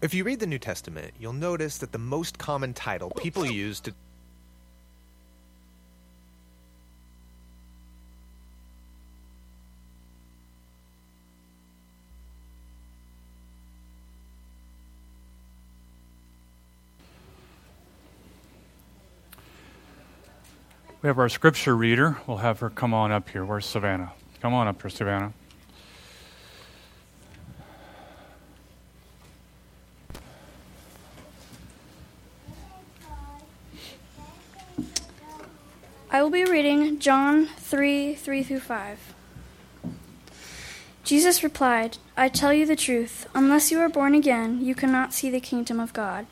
If you read the New Testament, you'll notice that the most common title people use to We have our scripture reader. We'll have her come on up here. Where's Savannah? Come on up here, Savannah. I will be reading John 3 3 through 5. Jesus replied, I tell you the truth, unless you are born again, you cannot see the kingdom of God.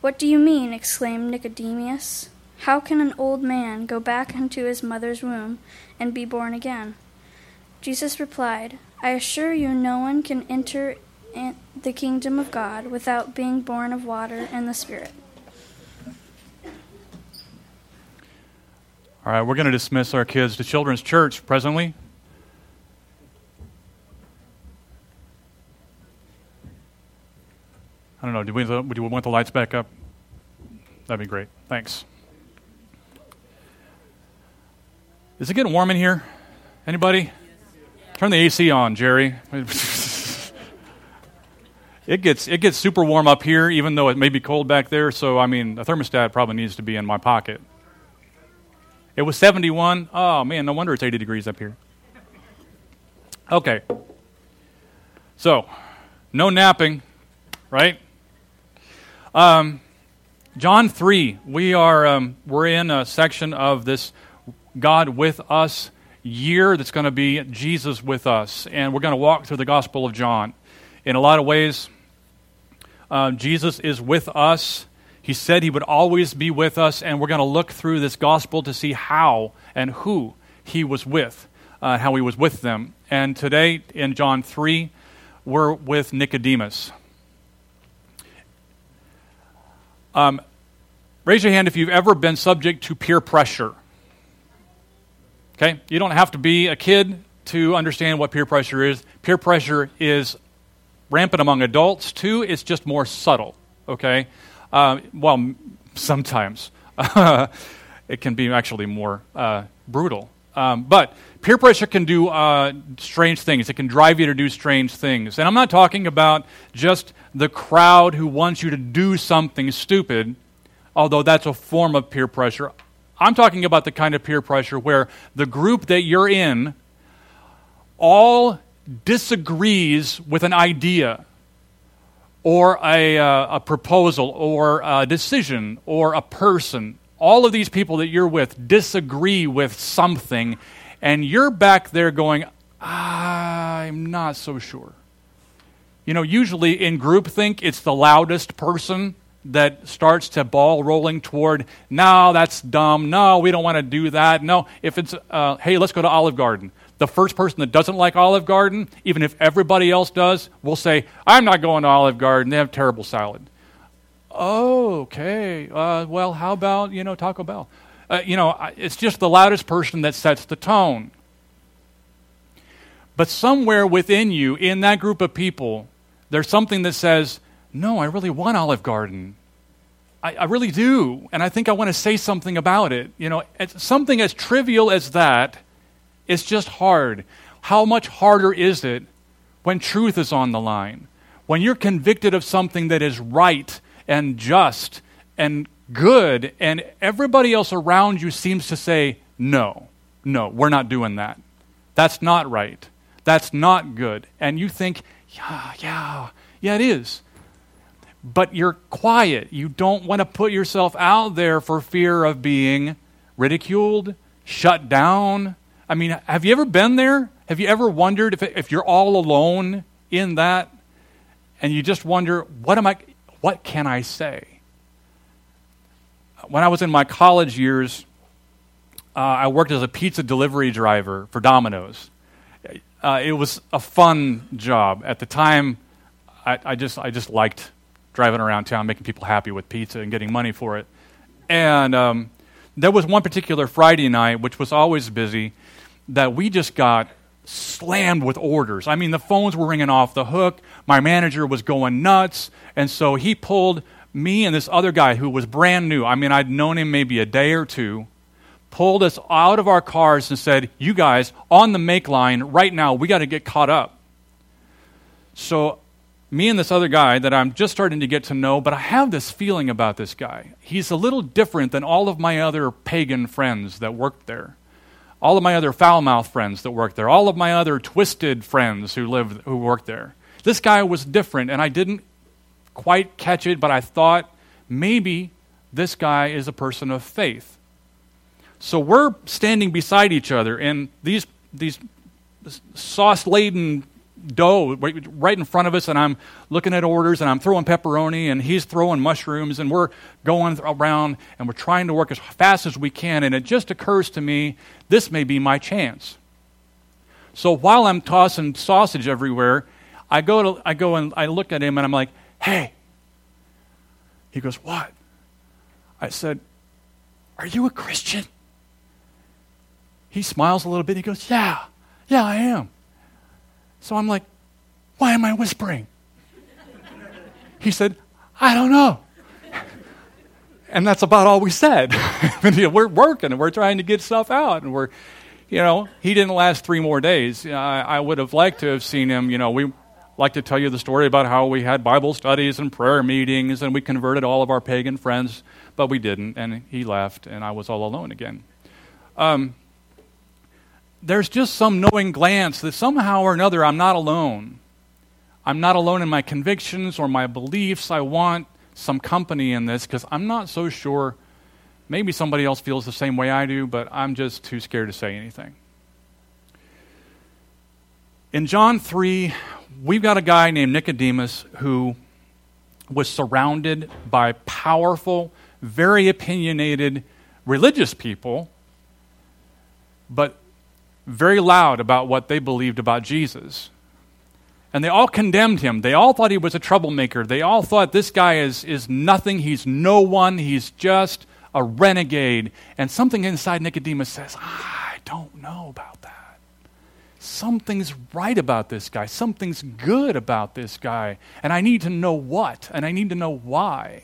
What do you mean? exclaimed Nicodemus. How can an old man go back into his mother's womb and be born again? Jesus replied, I assure you, no one can enter the kingdom of God without being born of water and the Spirit. All right, we're going to dismiss our kids to Children's Church presently. I don't know. Do we, do we want the lights back up? That'd be great. Thanks. Is it getting warm in here? Anybody? Turn the AC on, Jerry. it gets it gets super warm up here, even though it may be cold back there. So I mean, a thermostat probably needs to be in my pocket. It was 71. Oh man, no wonder it's 80 degrees up here. Okay. So, no napping, right? Um, John 3. We are um, we're in a section of this God with us year that's going to be Jesus with us. And we're going to walk through the Gospel of John. In a lot of ways, uh, Jesus is with us. He said he would always be with us, and we're going to look through this Gospel to see how and who he was with, uh, how he was with them. And today in John 3, we're with Nicodemus. Um, raise your hand if you've ever been subject to peer pressure. Okay? You don't have to be a kid to understand what peer pressure is. Peer pressure is rampant among adults, too. It's just more subtle. Okay? Uh, well, sometimes. it can be actually more uh, brutal. Um, but peer pressure can do uh, strange things. It can drive you to do strange things. And I'm not talking about just the crowd who wants you to do something stupid, although that's a form of peer pressure. I'm talking about the kind of peer pressure where the group that you're in all disagrees with an idea or a, uh, a proposal or a decision or a person. All of these people that you're with disagree with something, and you're back there going, I'm not so sure. You know, usually in groupthink, it's the loudest person that starts to ball rolling toward, no, that's dumb. No, we don't want to do that. No, if it's, uh, hey, let's go to Olive Garden. The first person that doesn't like Olive Garden, even if everybody else does, will say, I'm not going to Olive Garden. They have terrible salad. Oh, okay. Uh, well, how about, you know, Taco Bell? Uh, you know, it's just the loudest person that sets the tone. But somewhere within you, in that group of people, there's something that says, no, I really want Olive Garden. I, I really do. And I think I want to say something about it. You know, something as trivial as that is just hard. How much harder is it when truth is on the line? When you're convicted of something that is right and just and good, and everybody else around you seems to say, no, no, we're not doing that. That's not right. That's not good. And you think, yeah, yeah, yeah, it is but you're quiet. You don't want to put yourself out there for fear of being ridiculed, shut down. I mean, have you ever been there? Have you ever wondered if, if you're all alone in that and you just wonder, what am I, what can I say? When I was in my college years, uh, I worked as a pizza delivery driver for Domino's. Uh, it was a fun job. At the time, I, I, just, I just liked driving around town making people happy with pizza and getting money for it. And um, there was one particular Friday night, which was always busy, that we just got slammed with orders. I mean, the phones were ringing off the hook. My manager was going nuts. And so he pulled me and this other guy who was brand new. I mean, I'd known him maybe a day or two, pulled us out of our cars and said, You guys, on the make line right now, we got to get caught up. So me and this other guy that I'm just starting to get to know, but I have this feeling about this guy. He's a little different than all of my other pagan friends that worked there. All of my other foul mouthed friends that worked there, all of my other twisted friends who lived who worked there. This guy was different and I didn't quite catch it, but I thought maybe this guy is a person of faith. So we're standing beside each other and these these sauce laden dough right in front of us, and I'm looking at orders, and I'm throwing pepperoni, and he's throwing mushrooms, and we're going around, and we're trying to work as fast as we can, and it just occurs to me this may be my chance. So while I'm tossing sausage everywhere, I go, to, I go and I look at him, and I'm like, hey. He goes, what? I said, are you a Christian? He smiles a little bit. He goes, yeah, yeah, I am. So I'm like, why am I whispering? He said, I don't know. And that's about all we said. we're working and we're trying to get stuff out and we're, you know, he didn't last three more days. I, I would have liked to have seen him, you know, we like to tell you the story about how we had Bible studies and prayer meetings and we converted all of our pagan friends, but we didn't. And he left and I was all alone again. Um, there's just some knowing glance that somehow or another I'm not alone. I'm not alone in my convictions or my beliefs. I want some company in this because I'm not so sure. Maybe somebody else feels the same way I do, but I'm just too scared to say anything. In John 3, we've got a guy named Nicodemus who was surrounded by powerful, very opinionated religious people, but very loud about what they believed about Jesus. And they all condemned him. They all thought he was a troublemaker. They all thought this guy is, is nothing. He's no one. He's just a renegade. And something inside Nicodemus says, ah, I don't know about that. Something's right about this guy. Something's good about this guy. And I need to know what. And I need to know why.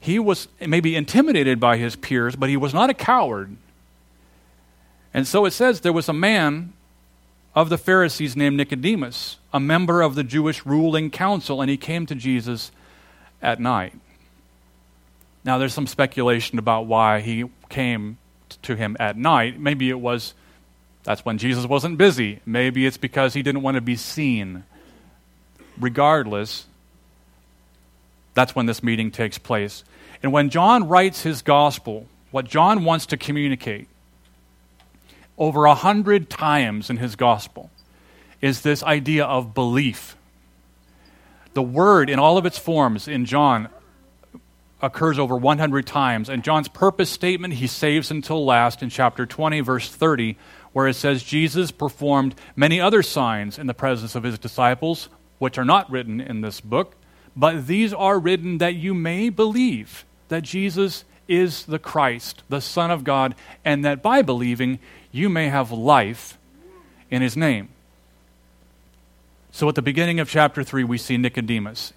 He was maybe intimidated by his peers, but he was not a coward. And so it says there was a man of the Pharisees named Nicodemus, a member of the Jewish ruling council, and he came to Jesus at night. Now, there's some speculation about why he came to him at night. Maybe it was that's when Jesus wasn't busy. Maybe it's because he didn't want to be seen. Regardless, that's when this meeting takes place. And when John writes his gospel, what John wants to communicate over a hundred times in his gospel is this idea of belief. The word in all of its forms in John occurs over 100 times. And John's purpose statement he saves until last in chapter 20, verse 30, where it says, Jesus performed many other signs in the presence of his disciples, which are not written in this book, but these are written that you may believe that Jesus is the Christ, the Son of God, and that by believing you may have life in his name. So at the beginning of chapter 3, we see Nicodemus,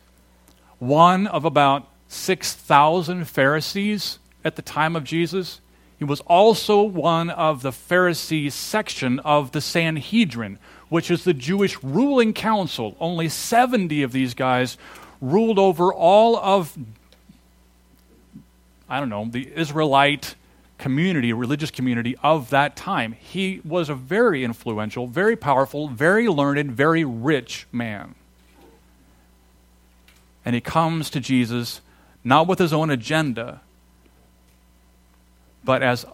one of about 6,000 Pharisees at the time of Jesus. He was also one of the Pharisee section of the Sanhedrin, which is the Jewish ruling council. Only 70 of these guys ruled over all of, I don't know, the Israelite community, religious community of that time. He was a very influential, very powerful, very learned, very rich man. And he comes to Jesus not with his own agenda, but as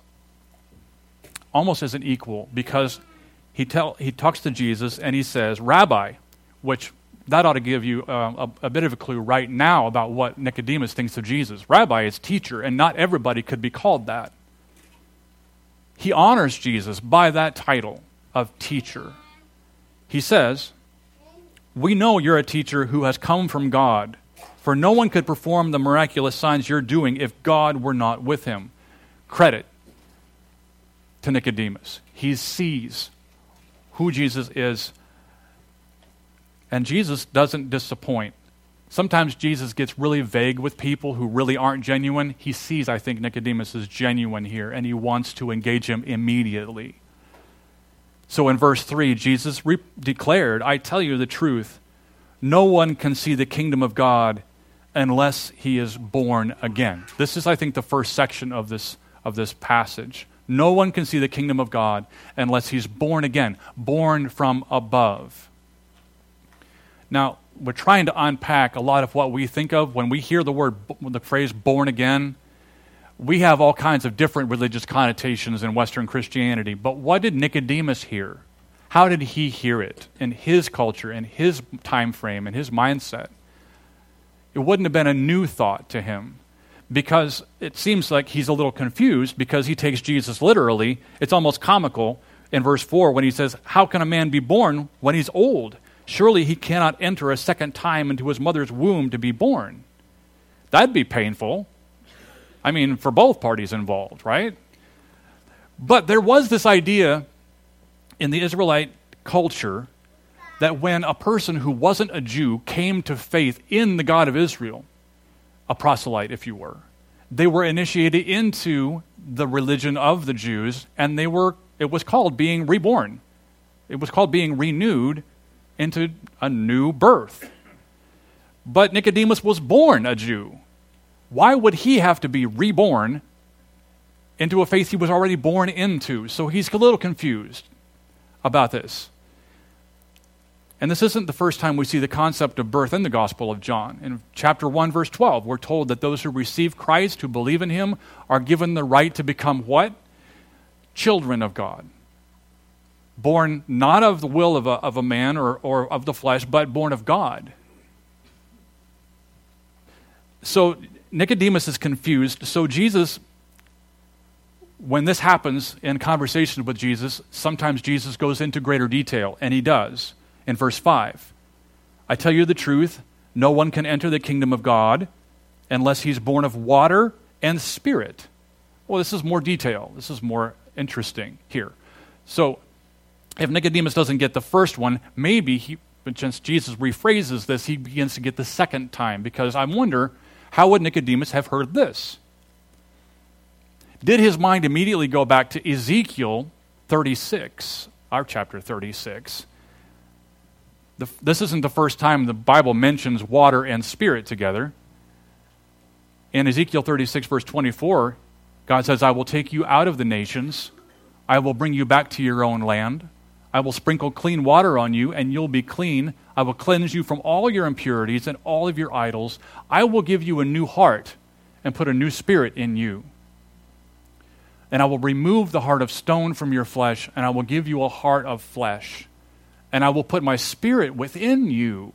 almost as an equal because he, tell, he talks to Jesus and he says, Rabbi, which that ought to give you uh, a, a, bit of a clue right now about what Nicodemus thinks of Jesus. Rabbi is teacher, and not everybody could be called that he honors Jesus by that title of teacher. He says, We know you're a teacher who has come from God, for no one could perform the miraculous signs you're doing if God were not with him. Credit to Nicodemus. He sees who Jesus is And Jesus doesn't disappoint. Sometimes Jesus gets really vague with people who really aren't genuine. He sees, I think, Nicodemus is genuine here, and he wants to engage him immediately. So in verse 3, Jesus re- declared, I tell you the truth, no one can see the kingdom of God unless he is born again. This is, I think, the first section of this, of this passage. No one can see the kingdom of God unless he's born again, born from above. Now, we're trying to unpack a lot of what we think of when we hear the word, the phrase born again. We have all kinds of different religious connotations in Western Christianity. But what did Nicodemus hear? How did he hear it in his culture, in his time frame, in his mindset? It wouldn't have been a new thought to him because it seems like he's a little confused because he takes Jesus literally. It's almost comical in verse 4 when he says, How can a man be born when he's old? Surely he cannot enter a second time into his mother's womb to be born. That'd be painful. I mean, for both parties involved, right? But there was this idea in the Israelite culture that when a person who wasn't a Jew came to faith in the God of Israel, a proselyte, if you were, they were initiated into the religion of the Jews, and they were, it was called being reborn. It was called being renewed into a new birth. But Nicodemus was born a Jew. Why would he have to be reborn into a faith he was already born into? So he's a little confused about this. And this isn't the first time we see the concept of birth in the Gospel of John. In chapter 1, verse 12, we're told that those who receive Christ, who believe in him, are given the right to become what? Children of God born not of the will of a, of a man or, or of the flesh, but born of God. So Nicodemus is confused. So Jesus, when this happens in conversation with Jesus, sometimes Jesus goes into greater detail, and he does in verse 5. I tell you the truth, no one can enter the kingdom of God unless he's born of water and spirit. Well, this is more detail. This is more interesting here. So if Nicodemus doesn't get the first one, maybe he, since Jesus rephrases this, he begins to get the second time. Because I wonder, how would Nicodemus have heard this? Did his mind immediately go back to Ezekiel 36, our chapter 36? The, this isn't the first time the Bible mentions water and spirit together. In Ezekiel 36, verse 24, God says, I will take you out of the nations, I will bring you back to your own land. I will sprinkle clean water on you, and you'll be clean. I will cleanse you from all your impurities and all of your idols. I will give you a new heart and put a new spirit in you. And I will remove the heart of stone from your flesh, and I will give you a heart of flesh. And I will put my spirit within you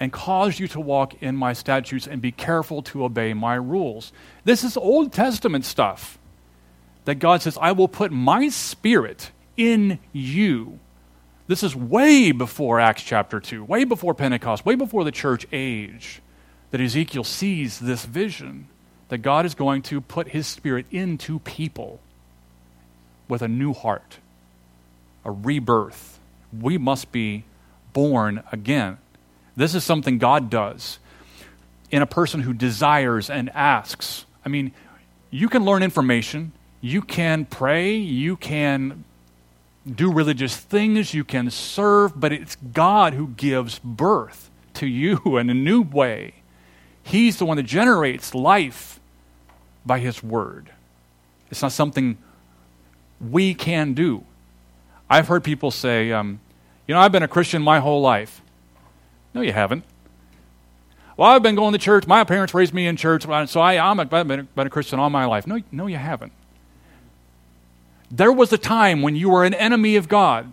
and cause you to walk in my statutes and be careful to obey my rules. This is Old Testament stuff that God says, I will put my spirit in you. This is way before Acts chapter 2, way before Pentecost, way before the church age, that Ezekiel sees this vision that God is going to put his spirit into people with a new heart, a rebirth. We must be born again. This is something God does in a person who desires and asks. I mean, you can learn information, you can pray, you can do religious things, you can serve, but it's God who gives birth to you in a new way. He's the one that generates life by His Word. It's not something we can do. I've heard people say, um, you know, I've been a Christian my whole life. No, you haven't. Well, I've been going to church. My parents raised me in church, so I, am a, I've been a Christian all my life. No, no, you haven't. There was a time when you were an enemy of God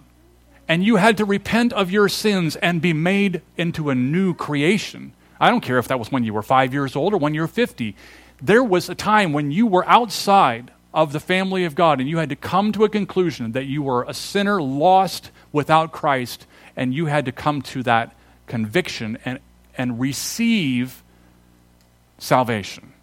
and you had to repent of your sins and be made into a new creation. I don't care if that was when you were five years old or when you were 50. There was a time when you were outside of the family of God and you had to come to a conclusion that you were a sinner lost without Christ and you had to come to that conviction and, and receive salvation.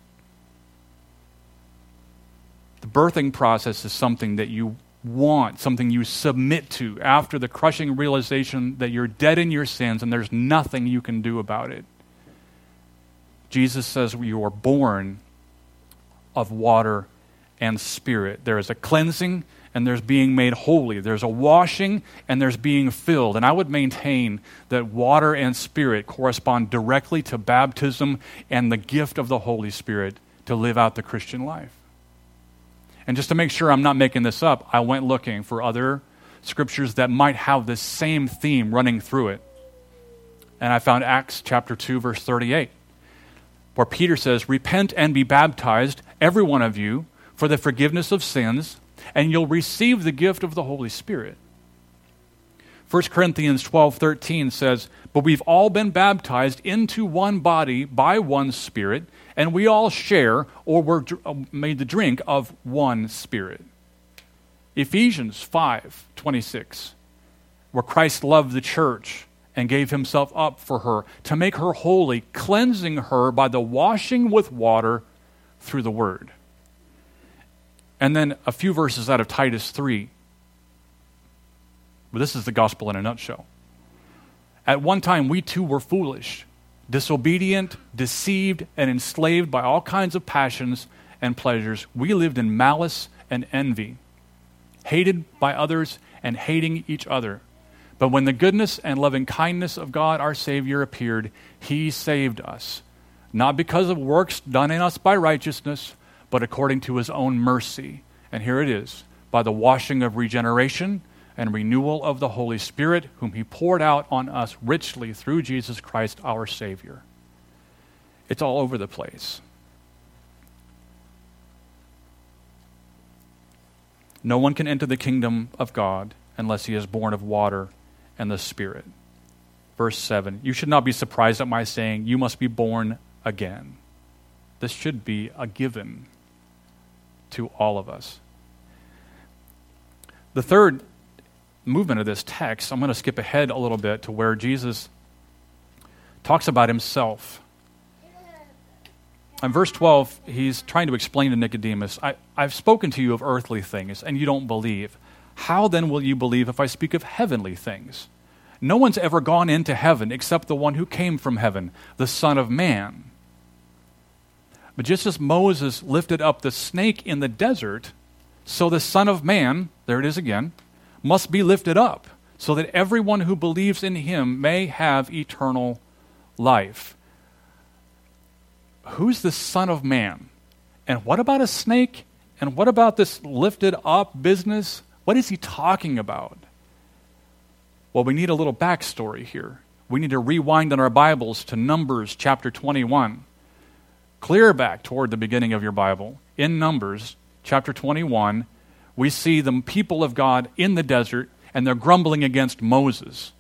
The birthing process is something that you want, something you submit to after the crushing realization that you're dead in your sins and there's nothing you can do about it. Jesus says you are born of water and spirit. There is a cleansing and there's being made holy. There's a washing and there's being filled. And I would maintain that water and spirit correspond directly to baptism and the gift of the Holy Spirit to live out the Christian life. And just to make sure I'm not making this up, I went looking for other scriptures that might have this same theme running through it. And I found Acts chapter 2 verse 38 where Peter says, "Repent and be baptized every one of you for the forgiveness of sins, and you'll receive the gift of the Holy Spirit." 1 Corinthians 12:13 says, "But we've all been baptized into one body by one spirit, and we all share or were uh, made the drink of one spirit." Ephesians 5:26, where Christ loved the church and gave himself up for her to make her holy, cleansing her by the washing with water through the word. And then a few verses out of Titus 3. But this is the gospel in a nutshell. At one time, we too were foolish, disobedient, deceived, and enslaved by all kinds of passions and pleasures. We lived in malice and envy, hated by others and hating each other. But when the goodness and loving kindness of God our Savior appeared, He saved us, not because of works done in us by righteousness, but according to His own mercy. And here it is by the washing of regeneration and renewal of the Holy Spirit, whom He poured out on us richly through Jesus Christ our Savior. It's all over the place. No one can enter the kingdom of God unless he is born of water and the Spirit. Verse 7 You should not be surprised at my saying, You must be born again. This should be a given to all of us. The third movement of this text, I'm going to skip ahead a little bit to where Jesus talks about himself. In verse 12, he's trying to explain to Nicodemus I, I've spoken to you of earthly things, and you don't believe. How then will you believe if I speak of heavenly things? No one's ever gone into heaven except the one who came from heaven, the Son of Man. But just as Moses lifted up the snake in the desert, so the Son of Man, there it is again, must be lifted up, so that everyone who believes in him may have eternal life. Who's the Son of Man? And what about a snake? And what about this lifted up business? What is he talking about? Well, we need a little backstory here. We need to rewind in our Bibles to Numbers chapter 21. Clear back toward the beginning of your Bible. In Numbers chapter 21, we see the people of God in the desert and they're grumbling against Moses.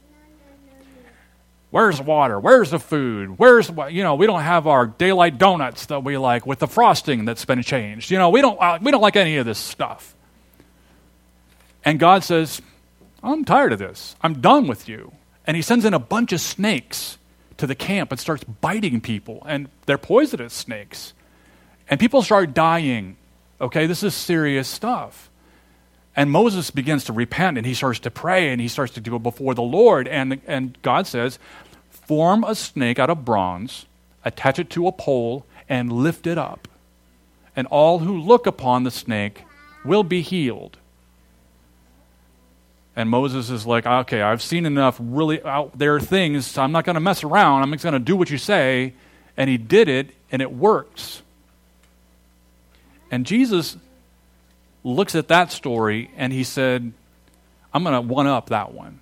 Where's water? Where's the food? Where's you know we don't have our daylight donuts that we like with the frosting that's been changed. You know we don't uh, we don't like any of this stuff. And God says, I'm tired of this. I'm done with you. And he sends in a bunch of snakes to the camp and starts biting people. And they're poisonous snakes. And people start dying. Okay, this is serious stuff. And Moses begins to repent and he starts to pray and he starts to do it before the Lord. And, and God says, Form a snake out of bronze, attach it to a pole, and lift it up. And all who look upon the snake will be healed. And Moses is like, okay, I've seen enough really out there things, so I'm not going to mess around. I'm just going to do what you say. And he did it, and it works. And Jesus looks at that story and he said, I'm going to one up that one.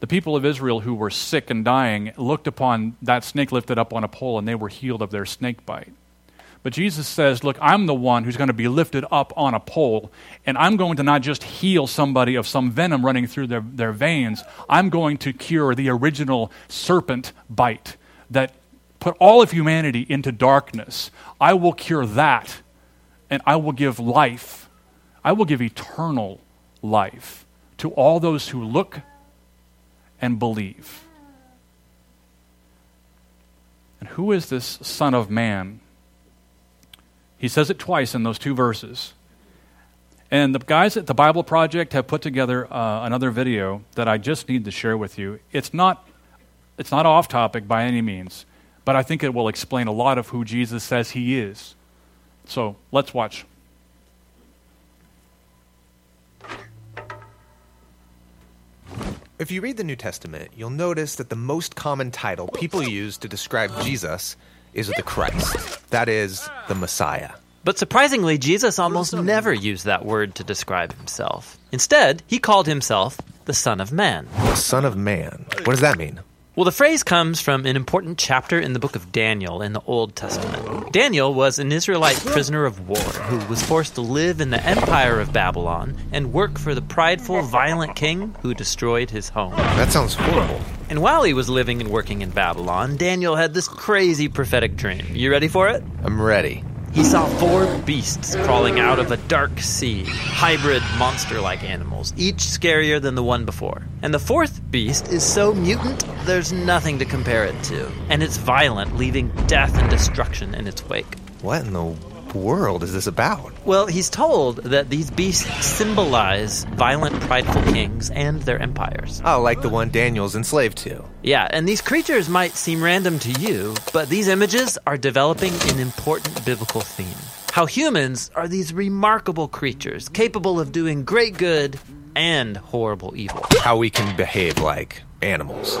The people of Israel who were sick and dying looked upon that snake lifted up on a pole and they were healed of their snake bite. But Jesus says, Look, I'm the one who's going to be lifted up on a pole, and I'm going to not just heal somebody of some venom running through their, their veins, I'm going to cure the original serpent bite that put all of humanity into darkness. I will cure that, and I will give life. I will give eternal life to all those who look and believe. And who is this Son of Man? He says it twice in those two verses. And the guys at the Bible Project have put together uh, another video that I just need to share with you. It's not, it's not off topic by any means, but I think it will explain a lot of who Jesus says he is. So let's watch. If you read the New Testament, you'll notice that the most common title people use to describe Jesus is the Christ. That is, the Messiah. But surprisingly, Jesus almost never used that word to describe himself. Instead, he called himself the Son of Man. The Son of Man. What does that mean? Well, the phrase comes from an important chapter in the book of Daniel in the Old Testament. Daniel was an Israelite prisoner of war who was forced to live in the empire of Babylon and work for the prideful, violent king who destroyed his home. That sounds horrible. And while he was living and working in Babylon, Daniel had this crazy prophetic dream. You ready for it? I'm ready. He saw four beasts crawling out of a dark sea, hybrid monster like animals, each scarier than the one before. And the fourth beast is so mutant, there's nothing to compare it to. And it's violent, leaving death and destruction in its wake. What in the world is this about? Well, he's told that these beasts symbolize violent, prideful kings and their empires. Oh, like the one Daniel's enslaved to. Yeah, and these creatures might seem random to you, but these images are developing an important biblical theme. How humans are these remarkable creatures capable of doing great good and horrible evil. How we can behave like animals.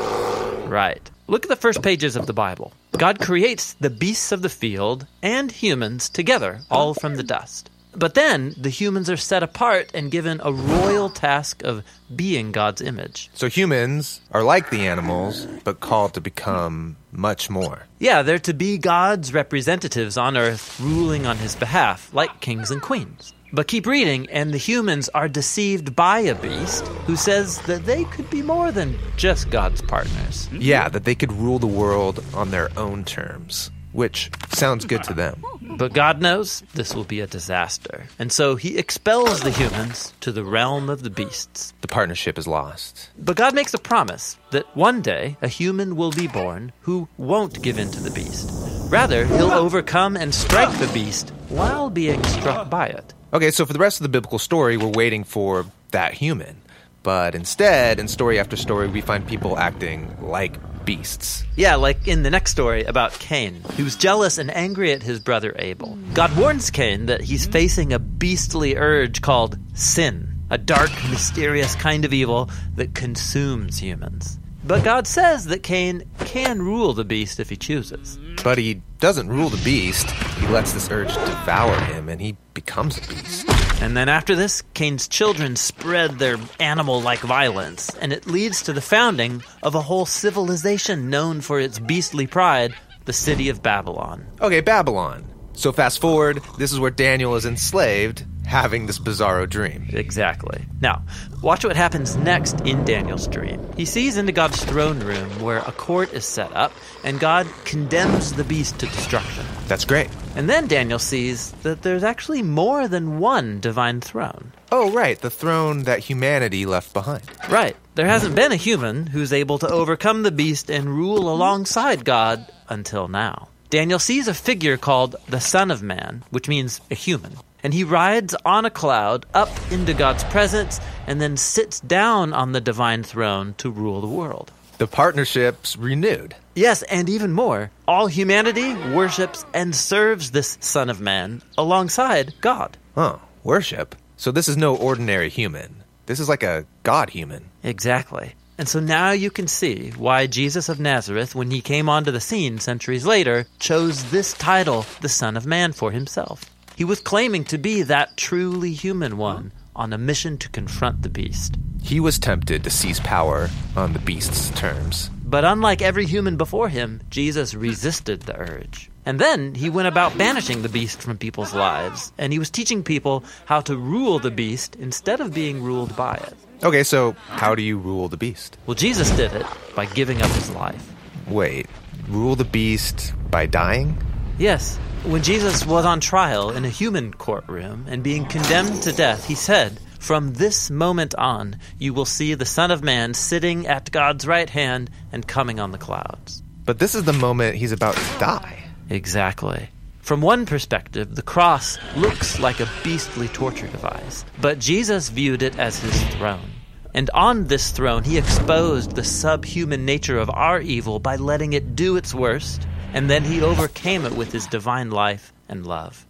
Right. Look at the first pages of the Bible. God creates the beasts of the field and humans together, all from the dust. But then the humans are set apart and given a royal task of being God's image. So humans are like the animals, but called to become much more. Yeah, they're to be God's representatives on earth, ruling on his behalf, like kings and queens. But keep reading, and the humans are deceived by a beast who says that they could be more than just God's partners. Hmm? Yeah, that they could rule the world on their own terms, which sounds good to hmm. them. But God knows this will be a disaster. And so he expels the humans to the realm of the beasts. The partnership is lost. But God makes a promise that one day a human will be born who won't give in to the beast. Rather, he'll overcome and strike the beast while being struck by it. Okay, so for the rest of the biblical story, we're waiting for that human. But instead, in story after story, we find people acting like beasts. Yeah, like in the next story about Cain, who's jealous and angry at his brother Abel. God warns Cain that he's facing a beastly urge called sin, a dark, mysterious kind of evil that consumes humans. But God says that Cain can rule the beast if he chooses. But he doesn't rule the beast. He lets this urge devour him, and he becomes a beast. And then after this, Cain's children spread their animal like violence, and it leads to the founding of a whole civilization known for its beastly pride, the city of Babylon. Okay, Babylon. So fast forward, this is where Daniel is enslaved, having this bizarro dream. Exactly. Now, watch what happens next in Daniel's dream. He sees into God's throne room where a court is set up, and God condemns the beast to destruction. That's great. And then Daniel sees that there's actually more than one divine throne. Oh, right, the throne that humanity left behind. Right. There hasn't been a human who's able to overcome the beast and rule alongside God until now. Daniel sees a figure called the Son of Man, which means a human. And he rides on a cloud up into God's presence and then sits down on the divine throne to rule the world. The partnership's renewed. Yes, and even more. All humanity worships and serves this Son of Man alongside God. Oh, worship? So this is no ordinary human. This is like a god human. Exactly. And so now you can see why Jesus of Nazareth, when he came onto the scene centuries later, chose this title, the Son of Man, for himself. He was claiming to be that truly human one on a mission to confront the beast. He was tempted to seize power on the beast's terms. But unlike every human before him, Jesus resisted the urge. And then he went about banishing the beast from people's lives, and he was teaching people how to rule the beast instead of being ruled by it. Okay, so how do you rule the beast? Well, Jesus did it by giving up his life. Wait, rule the beast by dying? Yes, when Jesus was on trial in a human courtroom and being condemned to death, he said, From this moment on, you will see the Son of Man sitting at God's right hand and coming on the clouds. But this is the moment he's about to die. Exactly. From one perspective, the cross looks like a beastly torture device, but Jesus viewed it as his throne. And on this throne, he exposed the subhuman nature of our evil by letting it do its worst, and then he overcame it with his divine life and love.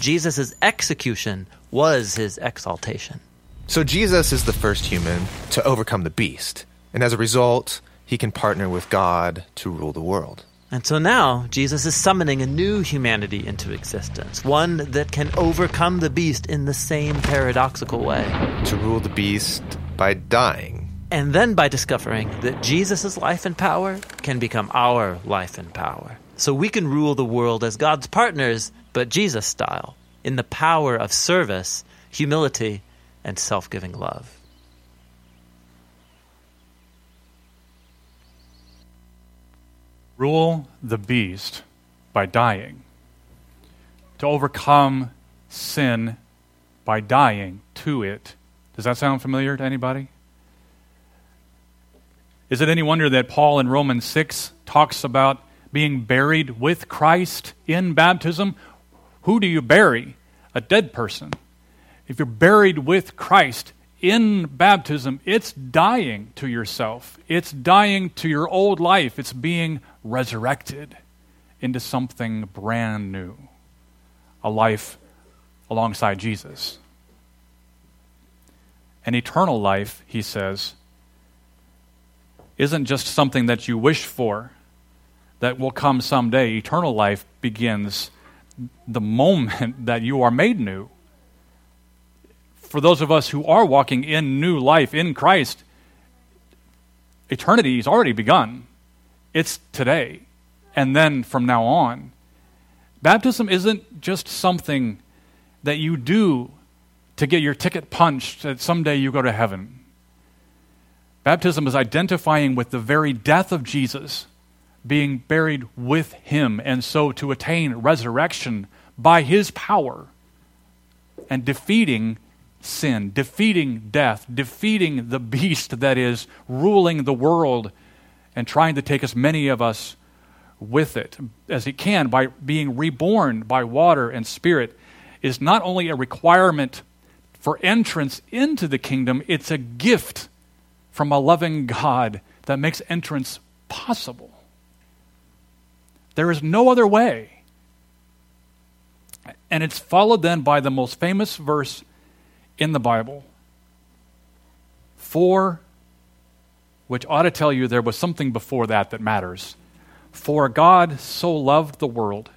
Jesus' execution was his exaltation. So Jesus is the first human to overcome the beast, and as a result, he can partner with God to rule the world. And so now, Jesus is summoning a new humanity into existence, one that can overcome the beast in the same paradoxical way. To rule the beast by dying. And then by discovering that Jesus' life and power can become our life and power. So we can rule the world as God's partners, but Jesus style, in the power of service, humility, and self giving love. Rule the beast by dying. To overcome sin by dying to it. Does that sound familiar to anybody? Is it any wonder that Paul in Romans 6 talks about being buried with Christ in baptism? Who do you bury? A dead person. If you're buried with Christ in baptism, it's dying to yourself. It's dying to your old life. It's being resurrected into something brand new a life alongside Jesus. An eternal life, he says, isn't just something that you wish for that will come someday. Eternal life begins the moment that you are made new. For those of us who are walking in new life in Christ, eternity has already begun. It's today. And then from now on. Baptism isn't just something that you do to get your ticket punched that someday you go to heaven. Baptism is identifying with the very death of Jesus, being buried with him, and so to attain resurrection by his power and defeating sin, defeating death, defeating the beast that is ruling the world and trying to take as many of us with it as he can by being reborn by water and spirit is not only a requirement for entrance into the kingdom, it's a gift from a loving God that makes entrance possible. There is no other way. And it's followed then by the most famous verse in the Bible. For which ought to tell you there was something before that that matters. For God so loved the world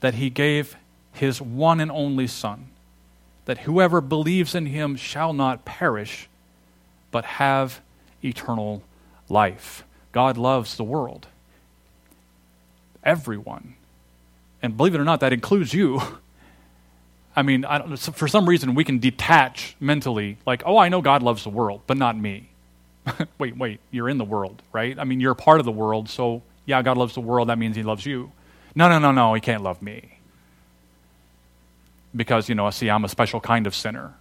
that he gave his one and only Son, that whoever believes in him shall not perish, but have eternal life. God loves the world, everyone. And believe it or not, that includes you. I mean, I for some reason, we can detach mentally, like, oh, I know God loves the world, but not me. wait, wait, you're in the world, right? I mean, you're a part of the world, so yeah, God loves the world, that means He loves you. No, no, no, no, He can't love me. Because, you know, see, I'm a special kind of sinner.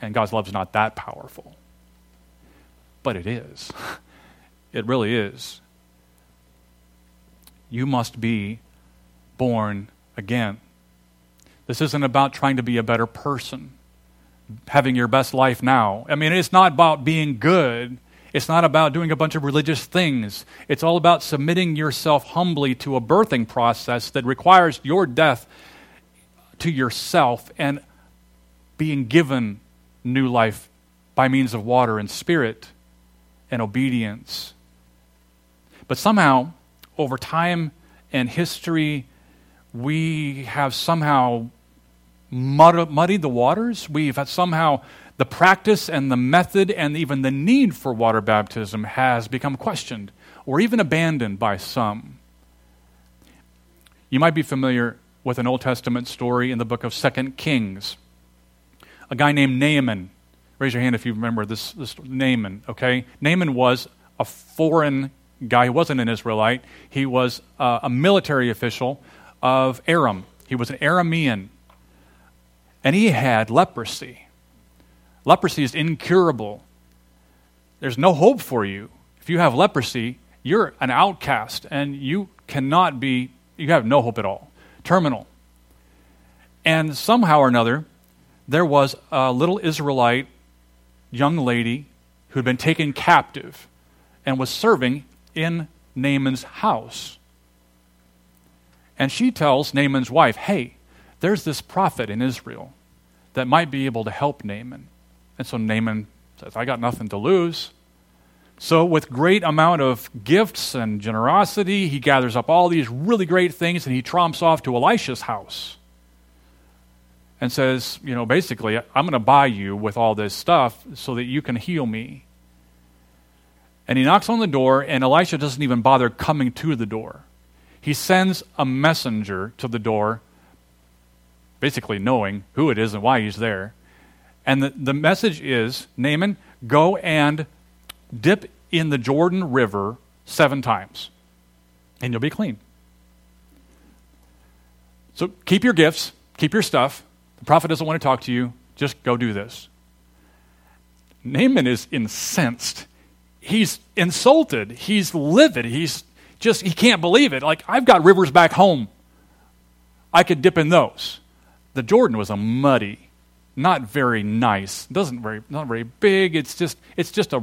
And God's love is not that powerful. But it is. It really is. You must be born again. This isn't about trying to be a better person having your best life now. I mean, it's not about being good. It's not about doing a bunch of religious things. It's all about submitting yourself humbly to a birthing process that requires your death to yourself and being given new life by means of water and spirit and obedience. But somehow, over time and history, we have somehow mud- muddied the waters. We've somehow, the practice and the method and even the need for water baptism has become questioned or even abandoned by some. You might be familiar with an Old Testament story in the book of Second Kings. A guy named Naaman. Raise your hand if you remember this, this Naaman, okay? Naaman was a foreign guy. He wasn't an Israelite. He was uh, a military official of Aram. He was an Aramean and he had leprosy. Leprosy is incurable. There's no hope for you. If you have leprosy, you're an outcast and you cannot be you have no hope at all. Terminal. And somehow or another, there was a little Israelite young lady who had been taken captive and was serving in Naaman's house. And she tells Naaman's wife, Hey, there's this prophet in Israel that might be able to help Naaman. And so Naaman says, I got nothing to lose. So, with great amount of gifts and generosity, he gathers up all these really great things and he tromps off to Elisha's house and says, You know, basically, I'm going to buy you with all this stuff so that you can heal me. And he knocks on the door, and Elisha doesn't even bother coming to the door. He sends a messenger to the door, basically knowing who it is and why he's there. And the, the message is Naaman, go and dip in the Jordan River seven times, and you'll be clean. So keep your gifts, keep your stuff. The prophet doesn't want to talk to you. Just go do this. Naaman is incensed. He's insulted. He's livid. He's just, he can't believe it. Like, I've got rivers back home. I could dip in those. The Jordan was a muddy, not very nice. Doesn't very, not very big. It's just, it's just a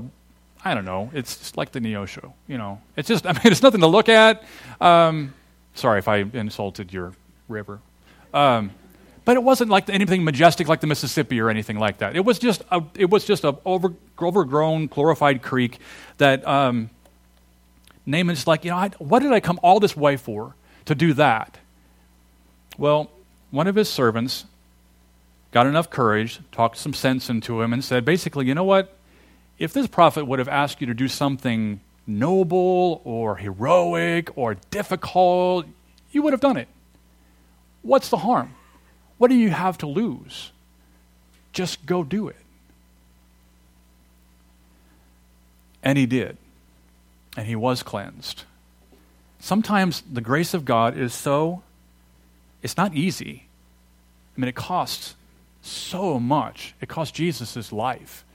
I don't know. It's just like the Neosho, you know. It's just, I mean, it's nothing to look at. Um, sorry if I insulted your river. Um, but it wasn't like anything majestic like the Mississippi or anything like that. It was just a, it was just a over, overgrown, glorified creek that um, Naaman's like, you know, I, what did I come all this way for to do that? Well, one of his servants got enough courage, talked some sense into him, and said, basically, you know what? if this prophet would have asked you to do something noble or heroic or difficult, you would have done it. What's the harm? What do you have to lose? Just go do it. And he did. And he was cleansed. Sometimes the grace of God is so, it's not easy. I mean, it costs so much. It cost Jesus life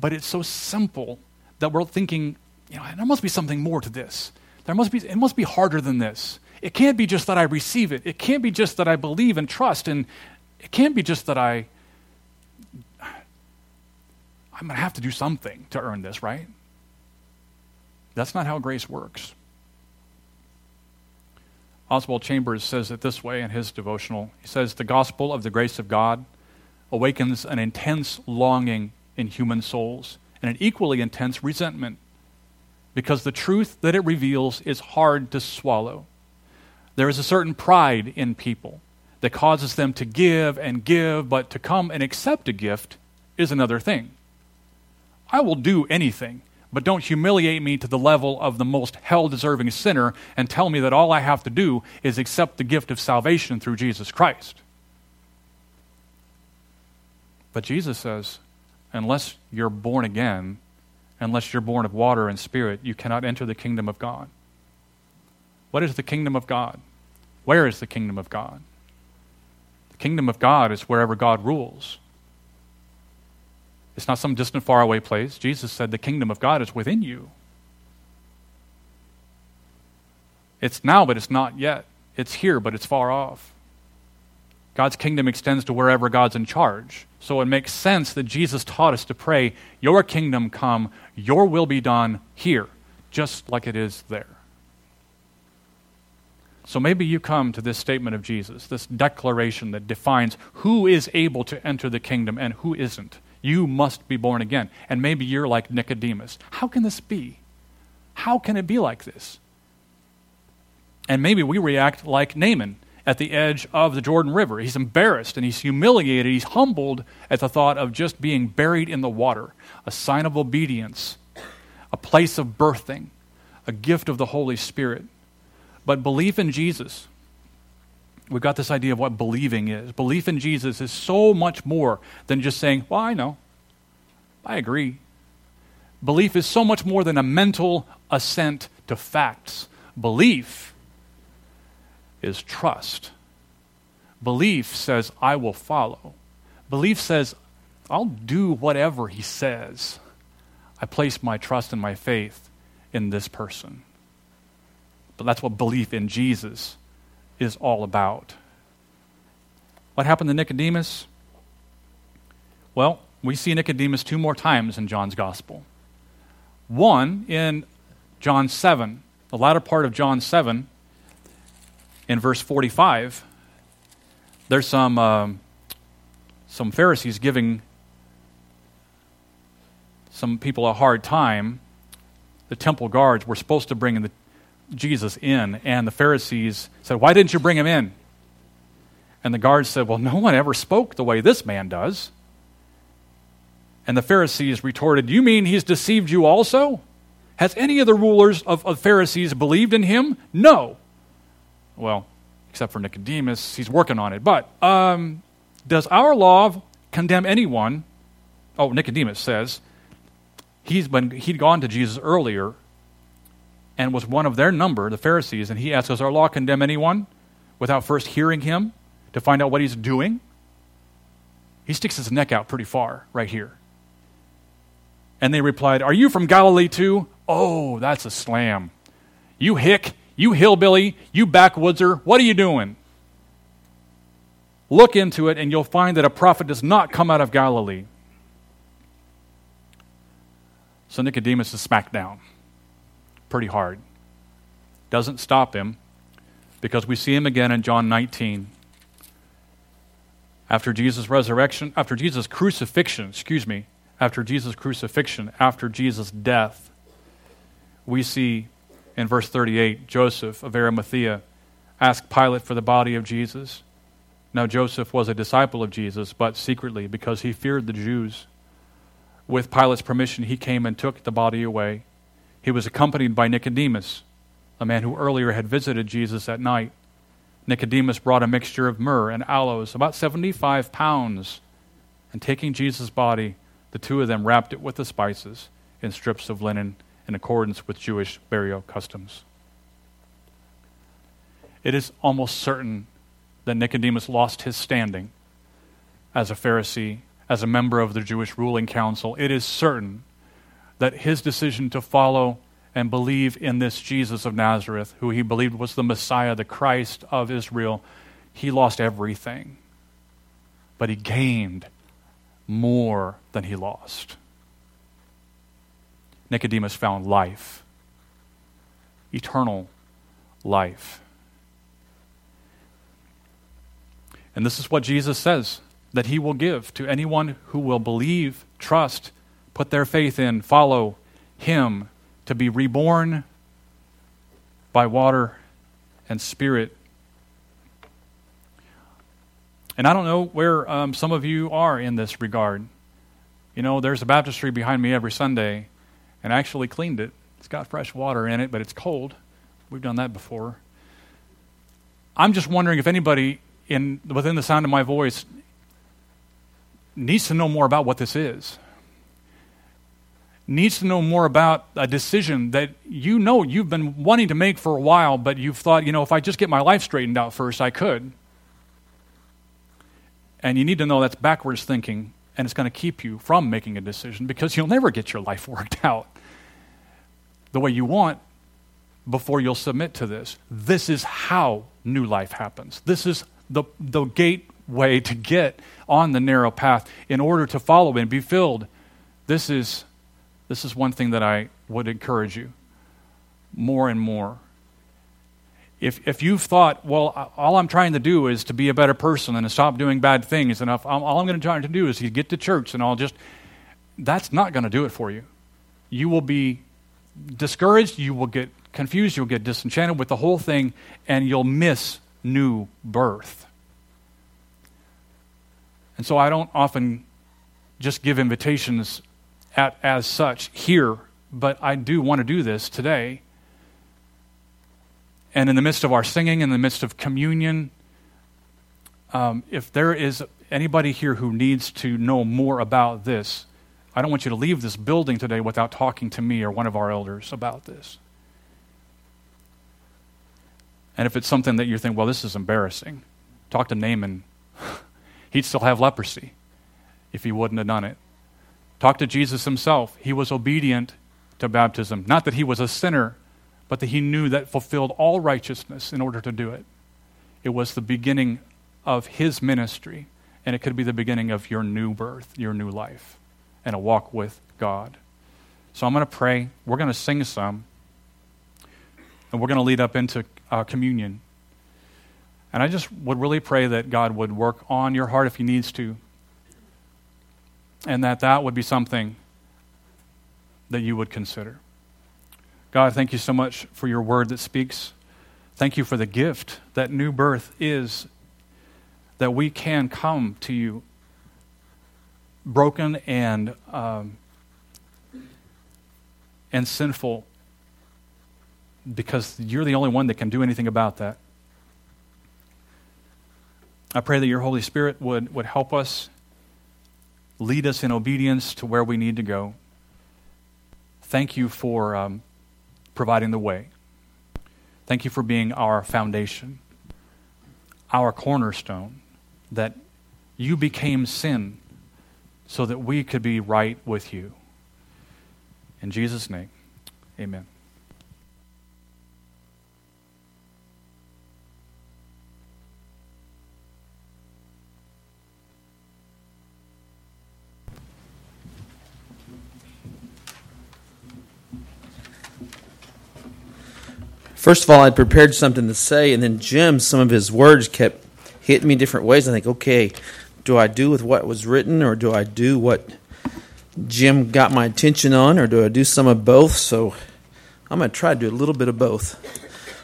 but it's so simple that we're thinking, you know, there must be something more to this. There must be, it must be harder than this. It can't be just that I receive it. It can't be just that I believe and trust, and it can't be just that I, I'm going to have to do something to earn this, right? That's not how grace works. Oswald Chambers says it this way in his devotional. He says, The gospel of the grace of God awakens an intense longing in human souls and an equally intense resentment because the truth that it reveals is hard to swallow. There is a certain pride in people that causes them to give and give, but to come and accept a gift is another thing. I will do anything, but don't humiliate me to the level of the most hell deserving sinner and tell me that all I have to do is accept the gift of salvation through Jesus Christ. But Jesus says, unless you're born again, unless you're born of water and spirit, you cannot enter the kingdom of God. What is the kingdom of God? Where is the kingdom of God? The kingdom of God is wherever God rules. It's not some distant, faraway place. Jesus said the kingdom of God is within you. It's now, but it's not yet. It's here, but it's far off. God's kingdom extends to wherever God's in charge. So it makes sense that Jesus taught us to pray, Your kingdom come, Your will be done here, just like it is there. So maybe you come to this statement of Jesus, this declaration that defines who is able to enter the kingdom and who isn't. You must be born again. And maybe you're like Nicodemus. How can this be? How can it be like this? And maybe we react like Naaman at the edge of the Jordan River. He's embarrassed and he's humiliated. He's humbled at the thought of just being buried in the water, a sign of obedience, a place of birthing, a gift of the Holy Spirit. But belief in Jesus, we've got this idea of what believing is. Belief in Jesus is so much more than just saying, Well, I know. I agree. Belief is so much more than a mental assent to facts. Belief is trust. Belief says, I will follow. Belief says, I'll do whatever he says. I place my trust and my faith in this person. But that's what belief in Jesus is all about. What happened to Nicodemus? Well, we see Nicodemus two more times in John's gospel. One in John 7, the latter part of John 7, in verse 45. There's some, um, some Pharisees giving some people a hard time. The temple guards were supposed to bring in the, Jesus in, and the Pharisees said, Why didn't you bring him in? And the guards said, Well, no one ever spoke the way this man does. And the Pharisees retorted, You mean he's deceived you also? Has any of the rulers of, of Pharisees believed in him? No. Well, except for Nicodemus, he's working on it. But um, does our law condemn anyone? Oh, Nicodemus says he's been he'd gone to Jesus earlier and was one of their number, the Pharisees, and he asked, Does our law condemn anyone without first hearing him to find out what he's doing? He sticks his neck out pretty far right here. And they replied, Are you from Galilee too? Oh, that's a slam. You hick, you hillbilly, you backwoodser, what are you doing? Look into it, and you'll find that a prophet does not come out of Galilee. So Nicodemus is smacked down pretty hard. Doesn't stop him because we see him again in John 19. After Jesus' resurrection, after Jesus' crucifixion, excuse me, after Jesus' crucifixion, after Jesus' death, we see in verse 38 Joseph of Arimathea asked Pilate for the body of Jesus. Now, Joseph was a disciple of Jesus, but secretly because he feared the Jews. With Pilate's permission, he came and took the body away. He was accompanied by Nicodemus, a man who earlier had visited Jesus at night. Nicodemus brought a mixture of myrrh and aloes, about 75 pounds, and taking Jesus' body, the two of them wrapped it with the spices in strips of linen in accordance with Jewish burial customs. It is almost certain that Nicodemus lost his standing as a Pharisee, as a member of the Jewish ruling council. It is certain that his decision to follow and believe in this Jesus of Nazareth, who he believed was the Messiah, the Christ of Israel, he lost everything. But he gained more than he lost. Nicodemus found life, eternal life. And this is what Jesus says that he will give to anyone who will believe, trust, put their faith in, follow him to be reborn by water and spirit. And I don't know where um, some of you are in this regard. You know, there's a baptistry behind me every Sunday, and I actually cleaned it. It's got fresh water in it, but it's cold. We've done that before. I'm just wondering if anybody in within the sound of my voice needs to know more about what this is needs to know more about a decision that you know you've been wanting to make for a while, but you've thought, you know, if I just get my life straightened out first, I could. And you need to know that's backwards thinking, and it's going to keep you from making a decision because you'll never get your life worked out the way you want before you'll submit to this. This is how new life happens. This is the, the gateway to get on the narrow path in order to follow and be filled. This is this is one thing that I would encourage you more and more. If, if you've thought, well, all I'm trying to do is to be a better person and to stop doing bad things, and if I'm, all I'm going to try to do is to get to church and I'll just, that's not going to do it for you. You will be discouraged, you will get confused, you'll get disenchanted with the whole thing, and you'll miss new birth. And so I don't often just give invitations at, as such here, but I do want to do this today. And in the midst of our singing, in the midst of communion, um, if there is anybody here who needs to know more about this, I don't want you to leave this building today without talking to me or one of our elders about this. And if it's something that you think, well, this is embarrassing, talk to Naaman. He'd still have leprosy if he wouldn't have done it. Talk to Jesus himself. He was obedient to baptism. Not that he was a sinner, but that he knew that fulfilled all righteousness in order to do it. it was the beginning of his ministry, and it could be the beginning of your new birth, your new life, and a walk with God. So I'm going to pray. We're going to sing some, and we're going to lead up into uh, communion. And I just would really pray that God would work on your heart if He needs to, and that that would be something that you would consider. God, thank you so much for your word that speaks. Thank you for the gift that new birth is, that we can come to you broken and, um, and sinful because you're the only one that can do anything about that. I pray that your Holy Spirit would, would help us, lead us in obedience to where we need to go. Thank you for um, providing the way. Thank you for being our foundation, our cornerstone, that you became sin so that we could be right with you. In Jesus' name, amen. First of all, I'd prepared something to say, and then Jim, some of his words kept hitting me different ways. I think, okay, do I do with what was written, or do I do what Jim got my attention on, or do I do some of both? So I'm going to try to do a little bit of both.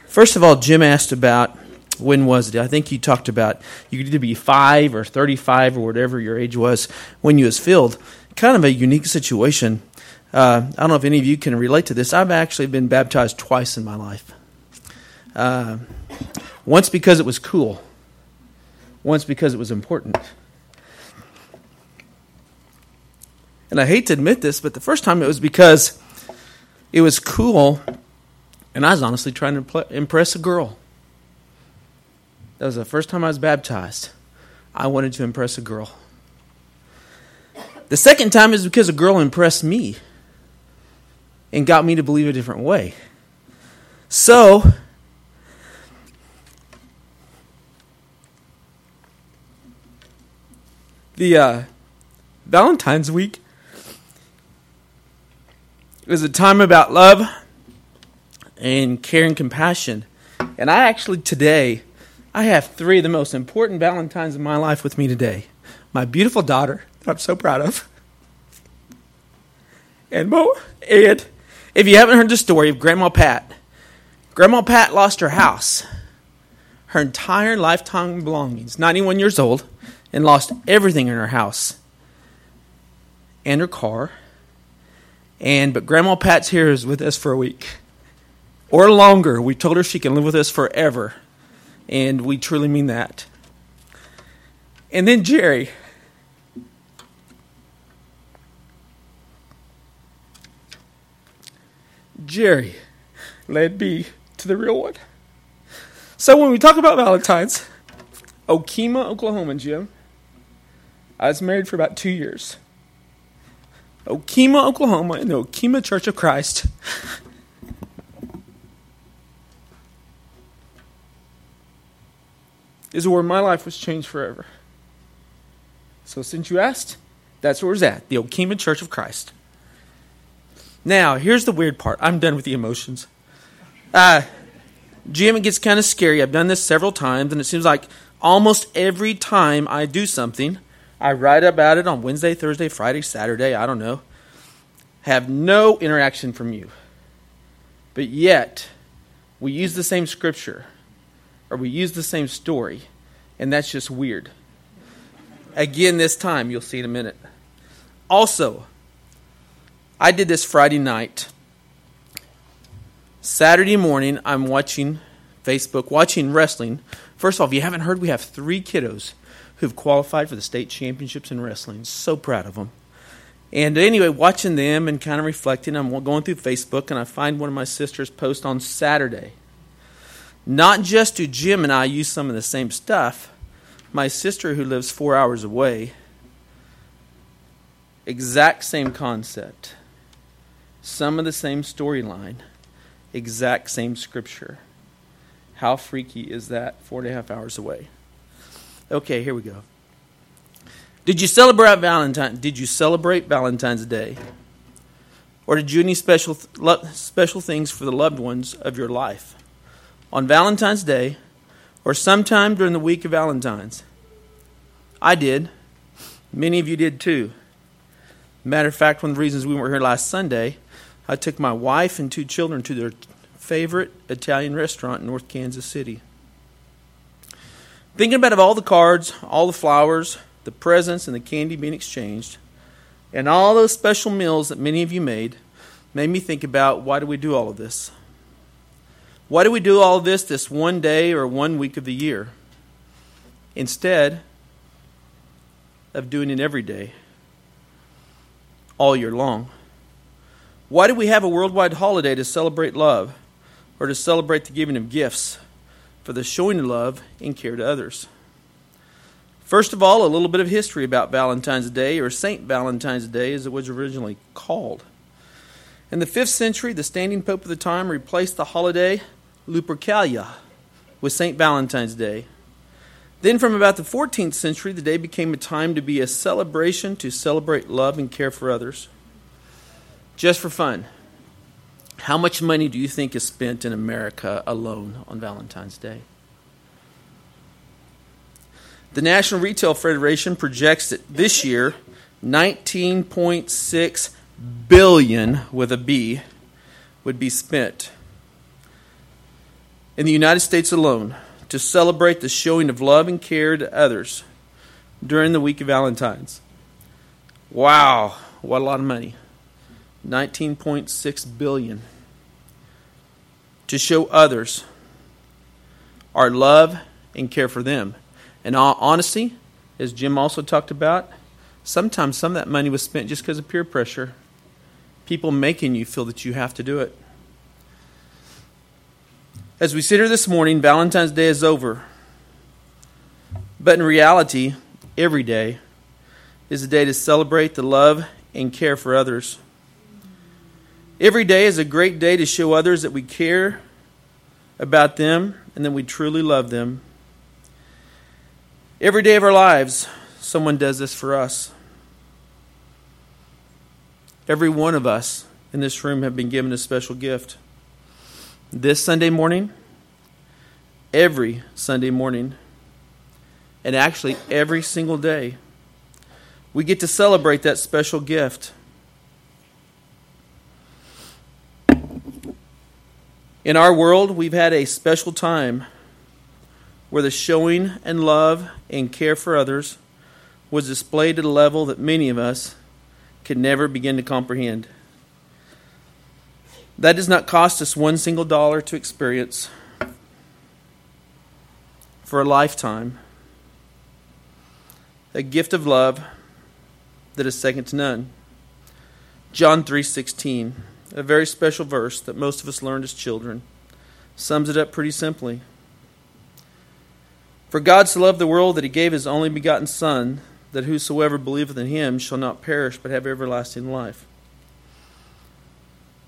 First of all, Jim asked about when was it? I think you talked about you could either be five or 35 or whatever your age was when you was filled. Kind of a unique situation. Uh, I don't know if any of you can relate to this. I've actually been baptized twice in my life. Uh, once because it was cool, once because it was important. And I hate to admit this, but the first time it was because it was cool, and I was honestly trying to impress a girl. That was the first time I was baptized. I wanted to impress a girl. The second time is because a girl impressed me and got me to believe a different way. So, the uh, Valentine's week is a time about love and care and compassion. And I actually today I have three of the most important Valentines in my life with me today. My beautiful daughter, that I'm so proud of. And Mo and if you haven't heard the story of Grandma Pat, Grandma Pat lost her house, her entire lifetime belongings, 91 years old, and lost everything in her house and her car. And but Grandma Pat's here is with us for a week or longer. We told her she can live with us forever, and we truly mean that. And then Jerry. Jerry led me to the real one. So when we talk about Valentine's, Okemah, Oklahoma, Jim, I was married for about two years. Okemah, Oklahoma, in the Okemah Church of Christ. is where my life was changed forever. So, since you asked, that's where it's at the Okemah Church of Christ. Now, here's the weird part. I'm done with the emotions. Uh, Jim, it gets kind of scary. I've done this several times, and it seems like almost every time I do something, I write about it on Wednesday, Thursday, Friday, Saturday, I don't know. Have no interaction from you. But yet, we use the same scripture or we use the same story, and that's just weird. Again, this time, you'll see in a minute. Also, I did this Friday night. Saturday morning, I'm watching Facebook, watching wrestling. First of all, if you haven't heard, we have three kiddos who've qualified for the state championships in wrestling. So proud of them. And anyway, watching them and kind of reflecting, I'm going through Facebook and I find one of my sister's post on Saturday. Not just do Jim and I use some of the same stuff, my sister who lives four hours away, exact same concept, some of the same storyline, exact same scripture. How freaky is that? Four and a half hours away. Okay, here we go. Did you celebrate Valentine? Did you celebrate Valentine's Day? Or did you do any special special things for the loved ones of your life on Valentine's Day or sometime during the week of Valentine's? I did. Many of you did too. Matter of fact, one of the reasons we weren't here last Sunday, I took my wife and two children to their favorite Italian restaurant in North Kansas City. Thinking about all the cards, all the flowers, the presents, and the candy being exchanged, and all those special meals that many of you made, made me think about why do we do all of this? Why do we do all of this this one day or one week of the year? Instead of doing it every day, all year long. Why do we have a worldwide holiday to celebrate love or to celebrate the giving of gifts for the showing of love and care to others? First of all, a little bit of history about Valentine's Day, or St. Valentine's Day as it was originally called. In the 5th century, the standing pope of the time replaced the holiday Lupercalia with St. Valentine's Day. Then, from about the 14th century, the day became a time to be a celebration to celebrate love and care for others. Just for fun, how much money do you think is spent in America alone on Valentine's Day? The National Retail Federation projects that this year, 19.6 billion with a B would be spent in the United States alone to celebrate the showing of love and care to others during the week of Valentine's. Wow, what a lot of money. 19.6 billion to show others our love and care for them. And honesty, as Jim also talked about, sometimes some of that money was spent just because of peer pressure. People making you feel that you have to do it. As we sit here this morning, Valentine's Day is over. But in reality, every day is a day to celebrate the love and care for others. Every day is a great day to show others that we care about them and that we truly love them. Every day of our lives, someone does this for us. Every one of us in this room have been given a special gift. This Sunday morning, every Sunday morning, and actually every single day, we get to celebrate that special gift. In our world, we've had a special time where the showing and love and care for others was displayed at a level that many of us could never begin to comprehend. That does not cost us one single dollar to experience for a lifetime. A gift of love that is second to none. John 3:16, a very special verse that most of us learned as children, sums it up pretty simply. For God so loved the world that he gave his only begotten Son, that whosoever believeth in him shall not perish but have everlasting life.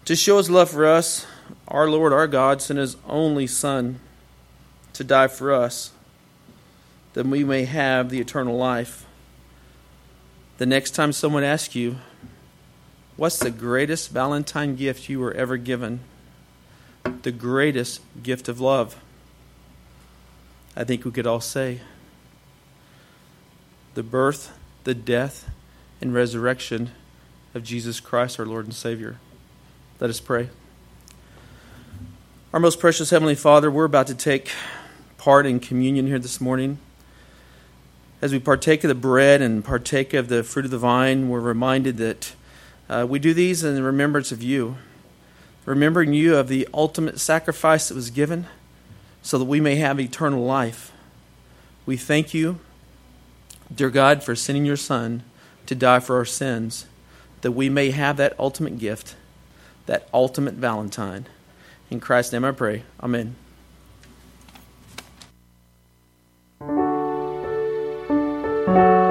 To show his love for us, our Lord, our God, sent his only Son to die for us, that we may have the eternal life. The next time someone asks you, What's the greatest Valentine gift you were ever given? The greatest gift of love. I think we could all say the birth, the death, and resurrection of Jesus Christ, our Lord and Savior. Let us pray. Our most precious Heavenly Father, we're about to take part in communion here this morning. As we partake of the bread and partake of the fruit of the vine, we're reminded that uh, we do these in remembrance of you, remembering you of the ultimate sacrifice that was given so that we may have eternal life. We thank you, dear God, for sending your Son to die for our sins, that we may have that ultimate gift, that ultimate Valentine. In Christ's name I pray. Amen. You.